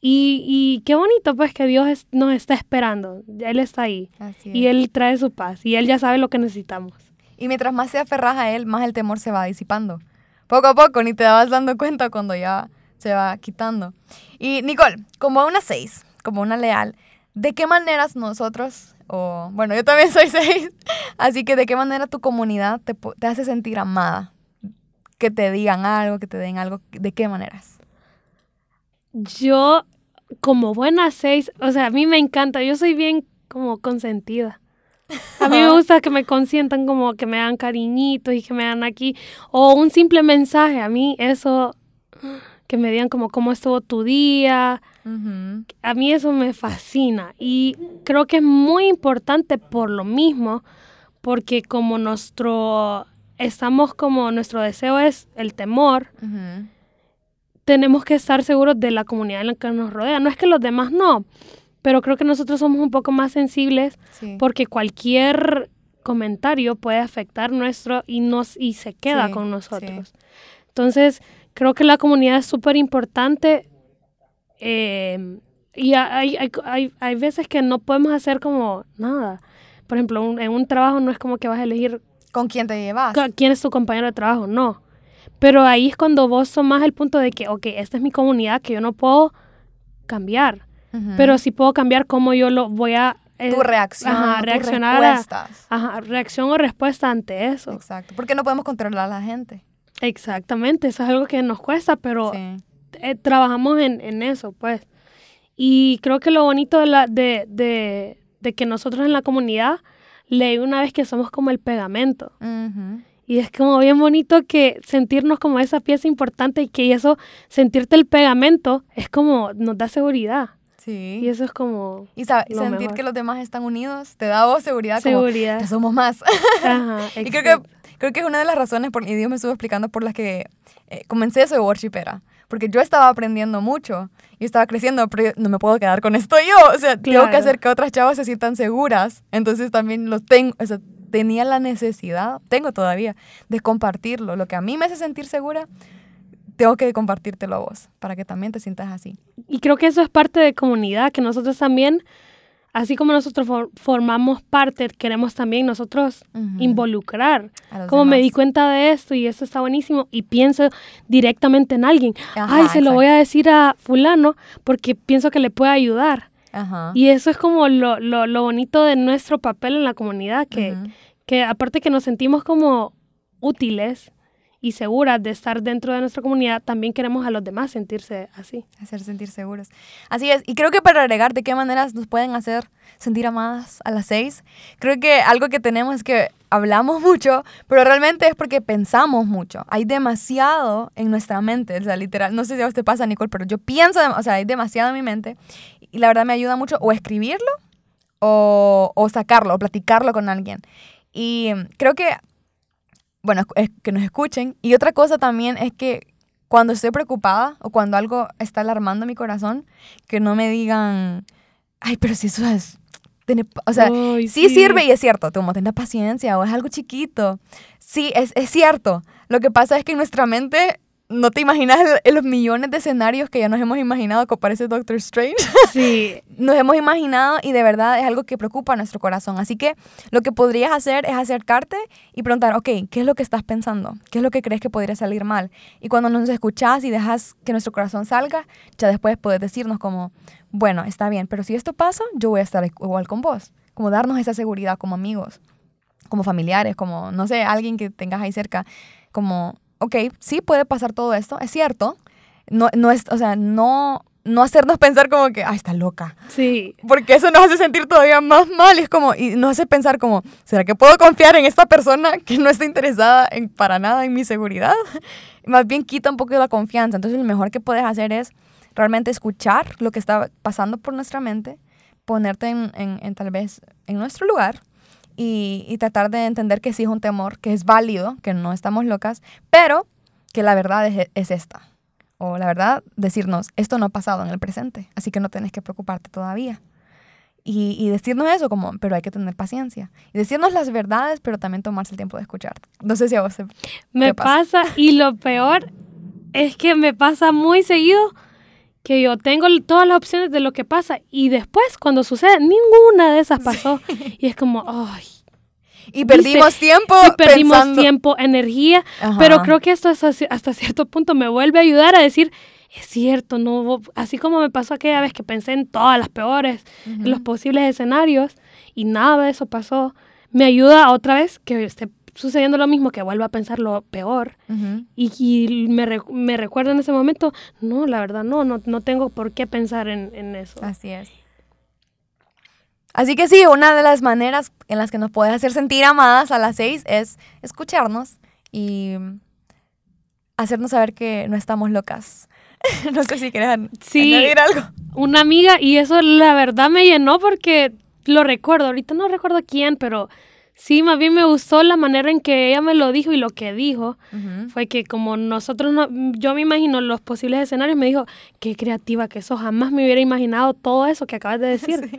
Y, y qué bonito pues que Dios nos está esperando. Él está ahí. Así Y. Él trae su paz. Y Él ya sabe lo que necesitamos. Y mientras más te aferras a él, más el temor se va disipando. Poco a poco, ni te vas dando cuenta cuando ya se va quitando. Y Nicole, como una seis, como una leal, ¿de qué maneras nosotros, o bueno, yo también soy seis, así que de qué manera tu comunidad te, te hace sentir amada? Que te digan algo, que te den algo, ¿de qué maneras? Yo, como buena seis, o sea, a mí me encanta. Yo soy bien como consentida. A mí me gusta que me consientan como que me dan cariñitos y que me dan aquí. O un simple mensaje. A mí eso, que me digan como cómo estuvo tu día, a mí eso me fascina y creo que es muy importante por lo mismo, porque como nuestro, estamos como nuestro deseo es el temor. Tenemos que estar seguros de la comunidad en la que nos rodea. No es que los demás no, pero creo que nosotros somos un poco más sensibles Sí. porque cualquier comentario puede afectar nuestro y nos y se queda Sí, con sí. nosotros. Entonces, creo que la comunidad es súper importante eh, y hay, hay, hay, hay veces que no podemos hacer como nada. Por ejemplo, un- en un trabajo no es como que vas a elegir ¿Con quién te llevas? quién es tu compañero de trabajo, no. Pero ahí es cuando vos tomás el punto de que, ok, esta es mi comunidad que yo no puedo cambiar, pero sí puedo cambiar cómo yo lo voy a... eh, tu reacción, ajá, tus reaccionar a- respuestas. Ajá, reacción o respuesta ante eso. Exacto. Porque no podemos controlar a la gente. Exactamente, eso es algo que nos cuesta, pero Sí. eh, trabajamos en, en eso, pues. Y creo que lo bonito de, la, de, de, de que nosotros en la comunidad leí una vez que somos como el pegamento. Y es como bien bonito que sentirnos como esa pieza importante y que eso, sentirte el pegamento, es como, nos da seguridad. Sí. Y eso es como Y sabe- sentir mejor. que los demás están unidos te da vos seguridad, como seguridad. que somos más. Ajá, y creo que, creo que es una de las razones, por, y Dios me estuvo explicando, por las que eh, comencé a ser worshipera. Porque yo estaba aprendiendo mucho y estaba creciendo, pero no me puedo quedar con esto yo. O sea, tengo que Claro. hacer que otras chavas se sientan seguras. Entonces también lo tengo, o sea, tenía la necesidad, tengo todavía, de compartirlo. Lo que a mí me hace sentir segura, tengo que compartírtelo a vos, para que también te sientas así. Y creo que eso es parte de comunidad, que nosotros también, así como nosotros for- formamos parte, queremos también nosotros involucrar. Como me di cuenta de esto y esto está buenísimo y pienso directamente en alguien. Ajá, Ay, se lo exacto. voy a decir a fulano porque pienso que le puede ayudar. Ajá. Y eso es como lo, lo, lo bonito de nuestro papel en la comunidad, que, Ujú. que aparte que nos sentimos como útiles y seguras de estar dentro de nuestra comunidad, también queremos a los demás sentirse así. hacer sentir seguros. Así es. Y creo que para agregar de qué maneras nos pueden hacer sentir amadas a las seis, creo que algo que tenemos es que hablamos mucho, pero realmente es porque pensamos mucho. Hay demasiado en nuestra mente, o sea, literal. No sé si a usted pasa, Nicole, pero yo pienso, o sea, hay demasiado en mi mente y la verdad me ayuda mucho o escribirlo o, o sacarlo, o platicarlo con alguien. Y creo que, bueno, es que nos escuchen. Y otra cosa también es que cuando estoy preocupada o cuando algo está alarmando mi corazón, que no me digan, ay, pero si eso es... tiene pa-". O sea, sí, sirve y es cierto, como tener paciencia o es algo chiquito. Sí, es, es cierto. Lo que pasa es que en nuestra mente no te imaginas los millones de escenarios que ya nos hemos imaginado, como parece Doctor Strange Sí, nos hemos imaginado y de verdad es algo que preocupa a nuestro corazón. Así que lo que podrías hacer es acercarte y preguntar, ok, ¿qué es lo que estás pensando? ¿Qué es lo que crees que podría salir mal? Y cuando nos escuchas y dejas que nuestro corazón salga, ya después puedes decirnos como, bueno, está bien, pero si esto pasa, yo voy a estar igual con vos. Como darnos esa seguridad como amigos, como familiares, como, no sé, alguien que tengas ahí cerca, como, ok, sí puede pasar todo esto, es cierto. No, no es, o sea, no, no hacernos pensar como que, ay, está loca. sí. Porque eso nos hace sentir todavía más mal. Y es como, y nos hace pensar como, ¿será que puedo confiar en esta persona que no está interesada en, para nada en mi seguridad? Más bien quita un poco de la confianza. Entonces, lo mejor que puedes hacer es realmente escuchar lo que está pasando por nuestra mente, ponerte en, en- en tal vez en nuestro lugar y, y tratar de entender que sí es un temor, que es válido, que no estamos locas, pero que la verdad es, es esta. O la verdad, decirnos, esto no ha pasado en el presente, así que no tienes que preocuparte todavía. Y, y decirnos eso como, pero hay que tener paciencia. Y decirnos las verdades, pero también tomarse el tiempo de escuchar. No sé si a vos te- Me pasa y lo peor es que me pasa muy seguido que yo tengo todas las opciones de lo que pasa y después cuando sucede ninguna de esas pasó. Y es como, ay, Y perdimos tiempo y perdimos pensando- tiempo, energía, Ajá. pero creo que esto hasta, ci- hasta cierto punto me vuelve a ayudar a decir, es cierto, no, así como me pasó aquella vez que pensé en todas las peores, en los posibles escenarios y nada de eso pasó, me ayuda otra vez que esté sucediendo lo mismo, que vuelva a pensar lo peor y, y me, me recuerdo en ese momento, no, la verdad, no, no, no tengo por qué pensar en, en eso. Así es. Así que sí, una de las maneras en las que nos puedes hacer sentir amadas a las seis es escucharnos y hacernos saber que no estamos locas. no sé si quieres Sí. añadir algo. Una amiga, y eso la verdad me llenó porque lo recuerdo, ahorita no recuerdo quién, pero sí, más bien me gustó la manera en que ella me lo dijo y lo que dijo. Ujú. Fue que como nosotros, no, yo me imagino los posibles escenarios, me dijo, qué creativa que sos, jamás me hubiera imaginado todo eso que acabas de decir. Sí.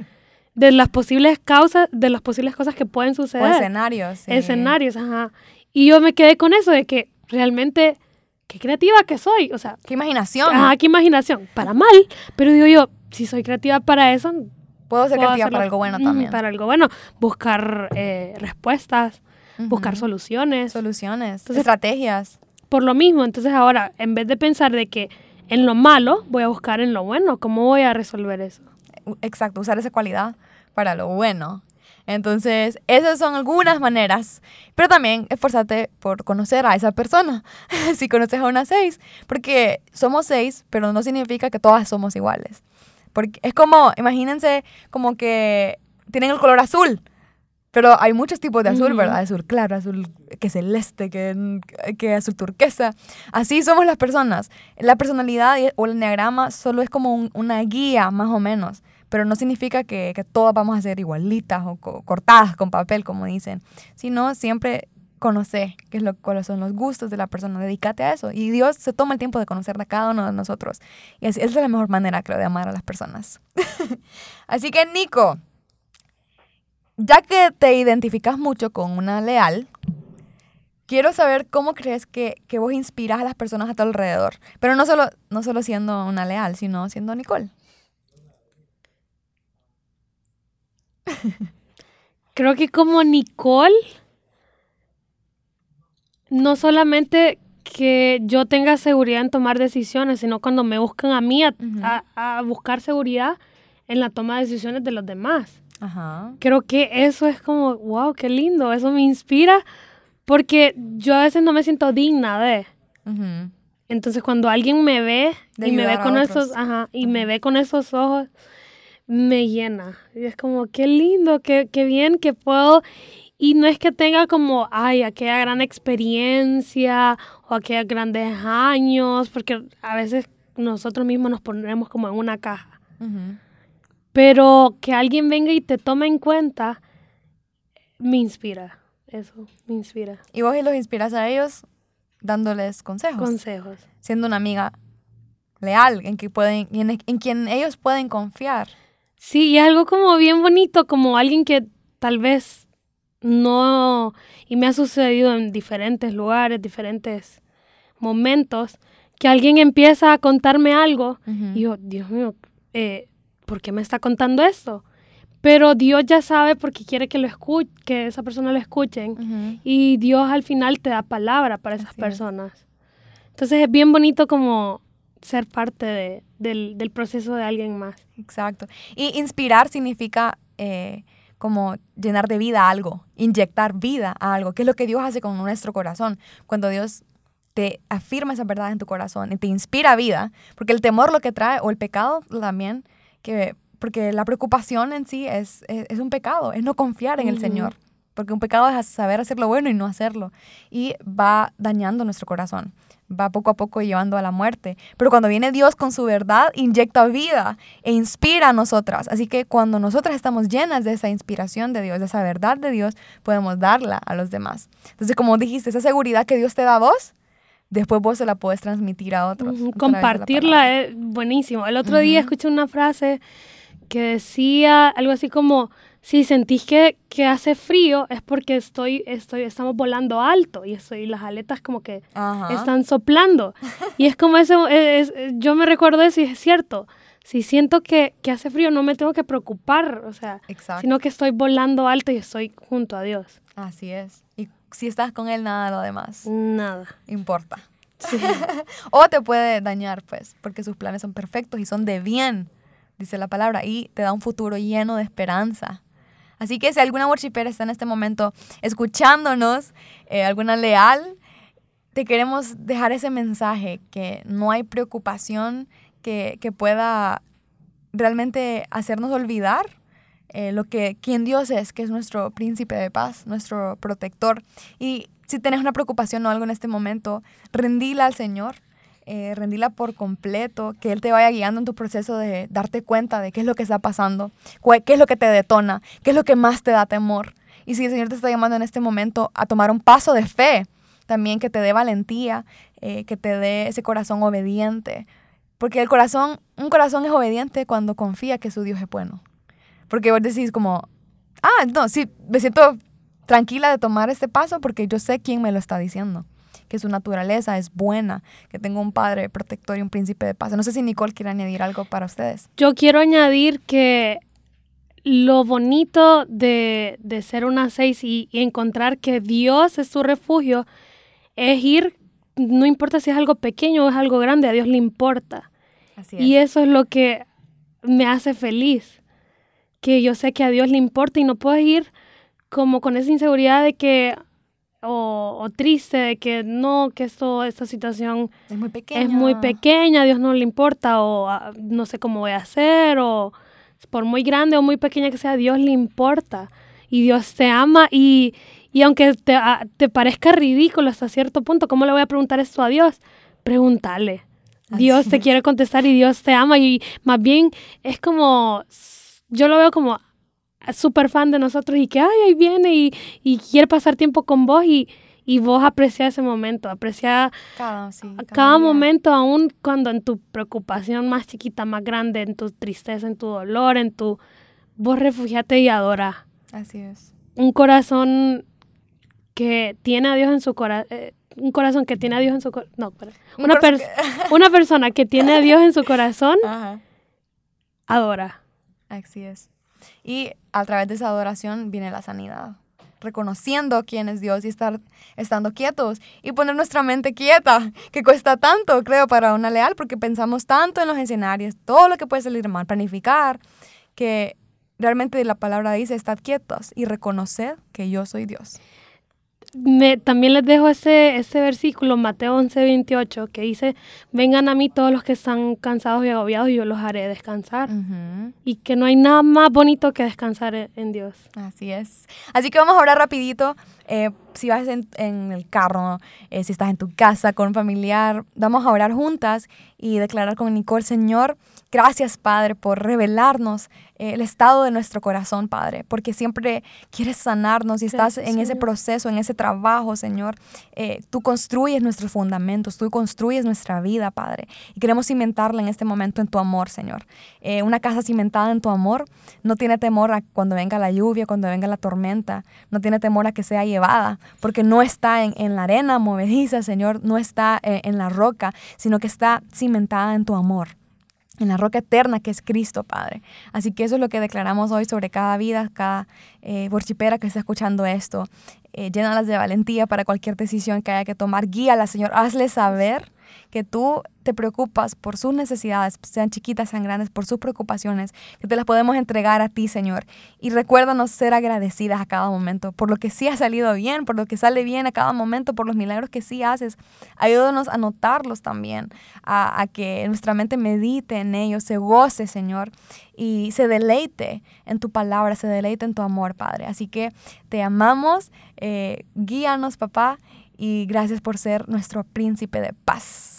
De las posibles causas, de las posibles cosas que pueden O suceder. escenarios. sí. escenarios, ajá. Y yo me quedé con eso de que realmente, qué creativa que soy. O sea, Qué imaginación. ajá, qué imaginación. Para mal, pero digo yo, si soy creativa para eso, Puedo ser puedo creativa para algo bueno también. Para algo bueno. Buscar eh, respuestas, buscar Ujú. soluciones. Soluciones, Entonces- estrategias. Por lo mismo, entonces ahora, en vez de pensar de que en lo malo, voy a buscar en lo bueno. ¿Cómo voy a resolver eso? Exacto, usar esa cualidad para lo bueno. Entonces, esas son algunas maneras. Pero también esforzate por conocer a esa persona. si conoces a una seis. Porque somos seis, pero no significa que todas somos iguales. Porque es como, imagínense como que tienen el color azul. Pero hay muchos tipos de azul. ¿verdad? Azul claro, azul que celeste, que, que azul turquesa. Así somos las personas. La personalidad o el enneagrama solo es como un- una guía, más o menos. Pero no significa que, que todas vamos a ser igualitas o co- cortadas con papel, como dicen. Sino siempre conoce qué es lo, cuáles son los gustos de la persona. Dedícate a eso. Y Dios se toma el tiempo de conocer a cada uno de nosotros. Y así, esa es la mejor manera, creo, de amar a las personas. así que, Nico, ya que te identificas mucho con una leal, quiero saber cómo crees que, que vos inspiras a las personas a tu alrededor. Pero no solo, no solo siendo una leal, sino siendo Nicole. Creo que como Nicole, no solamente que yo tenga seguridad en tomar decisiones, sino cuando me buscan a mí a, a- a buscar seguridad, en la toma de decisiones de los demás. Ajá. Creo que eso es como, wow, qué lindo, eso me inspira porque yo a veces no me siento digna de. Ujú. Entonces cuando alguien me ve De y me ve con esos, ajá, y me ve con esos ojos, me llena. Y es como, qué lindo, qué, qué bien que puedo. Y no es que tenga como, ay, aquella gran experiencia o aquellos grandes años, porque a veces nosotros mismos nos ponemos como en una caja. Pero que alguien venga y te tome en cuenta, me inspira. Eso, me inspira. Y vos y los inspiras a ellos dándoles consejos, Consejos. siendo una amiga leal en, que pueden, en, en quien ellos pueden confiar. Sí, y algo como bien bonito, como alguien que tal vez no, y me ha sucedido en diferentes lugares, diferentes momentos, que alguien empieza a contarme algo y yo, Dios mío, eh, ¿por qué me está contando esto? Pero Dios ya sabe porque quiere que lo escuche, que esa persona lo escuchen. Y Dios al final te da palabra para esas Así es. personas. Entonces es bien bonito como ser parte de- del, del proceso de alguien más. Exacto. Y inspirar significa eh, como llenar de vida algo, inyectar vida a algo, que es lo que Dios hace con nuestro corazón. Cuando Dios te afirma esa verdad en tu corazón y te inspira vida, porque el temor lo que trae, o el pecado también, que, porque la preocupación en sí es, es, es un pecado, es no confiar en el. Señor. Porque un pecado es saber hacer lo bueno y no hacerlo. Y va dañando nuestro corazón. Va poco a poco llevando a la muerte. Pero cuando viene Dios con su verdad, inyecta vida e inspira a nosotras. Así que cuando nosotras estamos llenas de esa inspiración de Dios, de esa verdad de Dios, podemos darla a los demás. Entonces, como dijiste, esa seguridad que Dios te da a vos, después vos se la puedes transmitir a otros. Compartirla es buenísimo. El otro día escuché una frase que decía algo así como, si sentís que, que hace frío es porque estoy, estoy, estamos volando alto y estoy, las aletas como que Ajá. están soplando. Y es como eso, es- es- yo me recuerdo eso y es cierto. Si siento que, que hace frío, no me tengo que preocupar, o sea, Exacto. sino que estoy volando alto y estoy junto a Dios. Así es. Y si estás con Él, nada de lo demás Nada. importa. Sí. O te puede dañar, pues, porque sus planes son perfectos y son de bien, dice la palabra, y te da un futuro lleno de esperanza. Así que si alguna worshipera está en este momento escuchándonos, eh, alguna leal, te queremos dejar ese mensaje que no hay preocupación que, que pueda realmente hacernos olvidar eh, lo que quien Dios es, que es nuestro príncipe de paz, nuestro protector. Y si tenés una preocupación o algo en este momento, rendila al Señor, eh, rendila por completo, que Él te vaya guiando en tu proceso de darte cuenta de qué es lo que está pasando, qué es lo que te detona, qué es lo que más te da temor. Y si el Señor te está llamando en este momento a tomar un paso de fe, también que te dé valentía, eh, que te dé ese corazón obediente. Porque el corazón, un corazón es obediente cuando confía que su Dios es bueno. Porque vos decís como, ah, no, sí, me siento tranquila de tomar este paso porque yo sé quién me lo está diciendo. Que su naturaleza es buena, que tengo un padre protector y un príncipe de paz. No sé si Nicole quiere añadir algo para ustedes. Yo quiero añadir que lo bonito de, de ser una seis y, y encontrar que Dios es tu refugio es ir, no importa si es algo pequeño o es algo grande, a Dios le importa. Así Y eso es lo que me hace feliz, que yo sé que a Dios le importa y no puedo ir como con esa inseguridad de que, o, o triste de que no, que esto, esta situación Es muy pequeña. es muy pequeña, a Dios no le importa, o ah, no sé cómo voy a hacer, o por muy grande o muy pequeña que sea, a Dios le importa. Y Dios te ama y, y aunque te, ah, te parezca ridículo hasta cierto punto, ¿cómo le voy a preguntar esto a Dios? Pregúntale. Dios Así te es. quiere contestar y Dios te ama y más bien es como, yo lo veo como súper fan de nosotros y que, ay, ahí viene y, y quiere pasar tiempo con vos y, y vos aprecias ese momento, aprecias Cada, sí, momento, aún cuando en tu preocupación más chiquita, más grande, en tu tristeza, en tu dolor, en tu... Vos refugiate y adora. Así es. Un corazón que tiene a Dios en su corazón... un corazón que tiene a Dios en su corazón... No. Un Una, pers- una persona que tiene a Dios en su corazón, Ajá. adora. Así es. Y a través de esa adoración viene la sanidad. Reconociendo quién es Dios y estar estando quietos y poner nuestra mente quieta, que cuesta tanto, creo, para una leal, porque pensamos tanto en los escenarios, todo lo que puede salir mal, planificar que realmente la palabra dice, estad quietos y reconoced que yo soy Dios. Me, también les dejo ese, ese versículo, Mateo 11, 28, que dice, vengan a mí todos los que están cansados y agobiados y yo los haré descansar. Y que no hay nada más bonito que descansar en, en Dios. Así es. Así que vamos a orar rapidito. Eh, si vas en, en el carro, eh, si estás en tu casa con un familiar, vamos a orar juntas y declarar con Nicole, Señor, gracias Padre por revelarnos eh, el estado de nuestro corazón, Padre, porque siempre quieres sanarnos y estás en ese proceso, en ese trabajo, Señor. Eh, tú construyes nuestros fundamentos, tú construyes nuestra vida, Padre, y queremos cimentarla en este momento en tu amor, Señor. Eh, una casa cimentada en tu amor no tiene temor a cuando venga la lluvia, cuando venga la tormenta, no tiene temor a que sea llevada, porque no está en, en la arena movediza, Señor, no está en la roca, sino que está cimentada en tu amor en la roca eterna que es Cristo, Padre. Así que eso es lo que declaramos hoy sobre cada vida, cada eh, borchipera que está escuchando esto. Eh, llénalas de valentía para cualquier decisión que haya que tomar. Guíala, Señor. Hazle saber que tú te preocupas por sus necesidades, sean chiquitas, sean grandes, por sus preocupaciones, que te las podemos entregar a ti, Señor. Y recuérdanos ser agradecidas a cada momento por lo que sí ha salido bien, por lo que sale bien a cada momento, por los milagros que sí haces. Ayúdanos a notarlos también, a, que nuestra mente medite en ellos, se goce, Señor, y se deleite en tu palabra, se deleite en tu amor, Padre. Así que te amamos, eh, guíanos, papá, y gracias por ser nuestro príncipe de paz.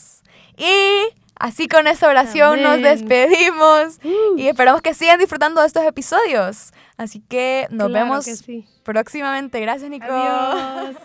Y así con esta oración nos despedimos uh. y esperamos que sigan disfrutando de estos episodios. Así que nos vemos próximamente. Gracias, Nico. Adiós.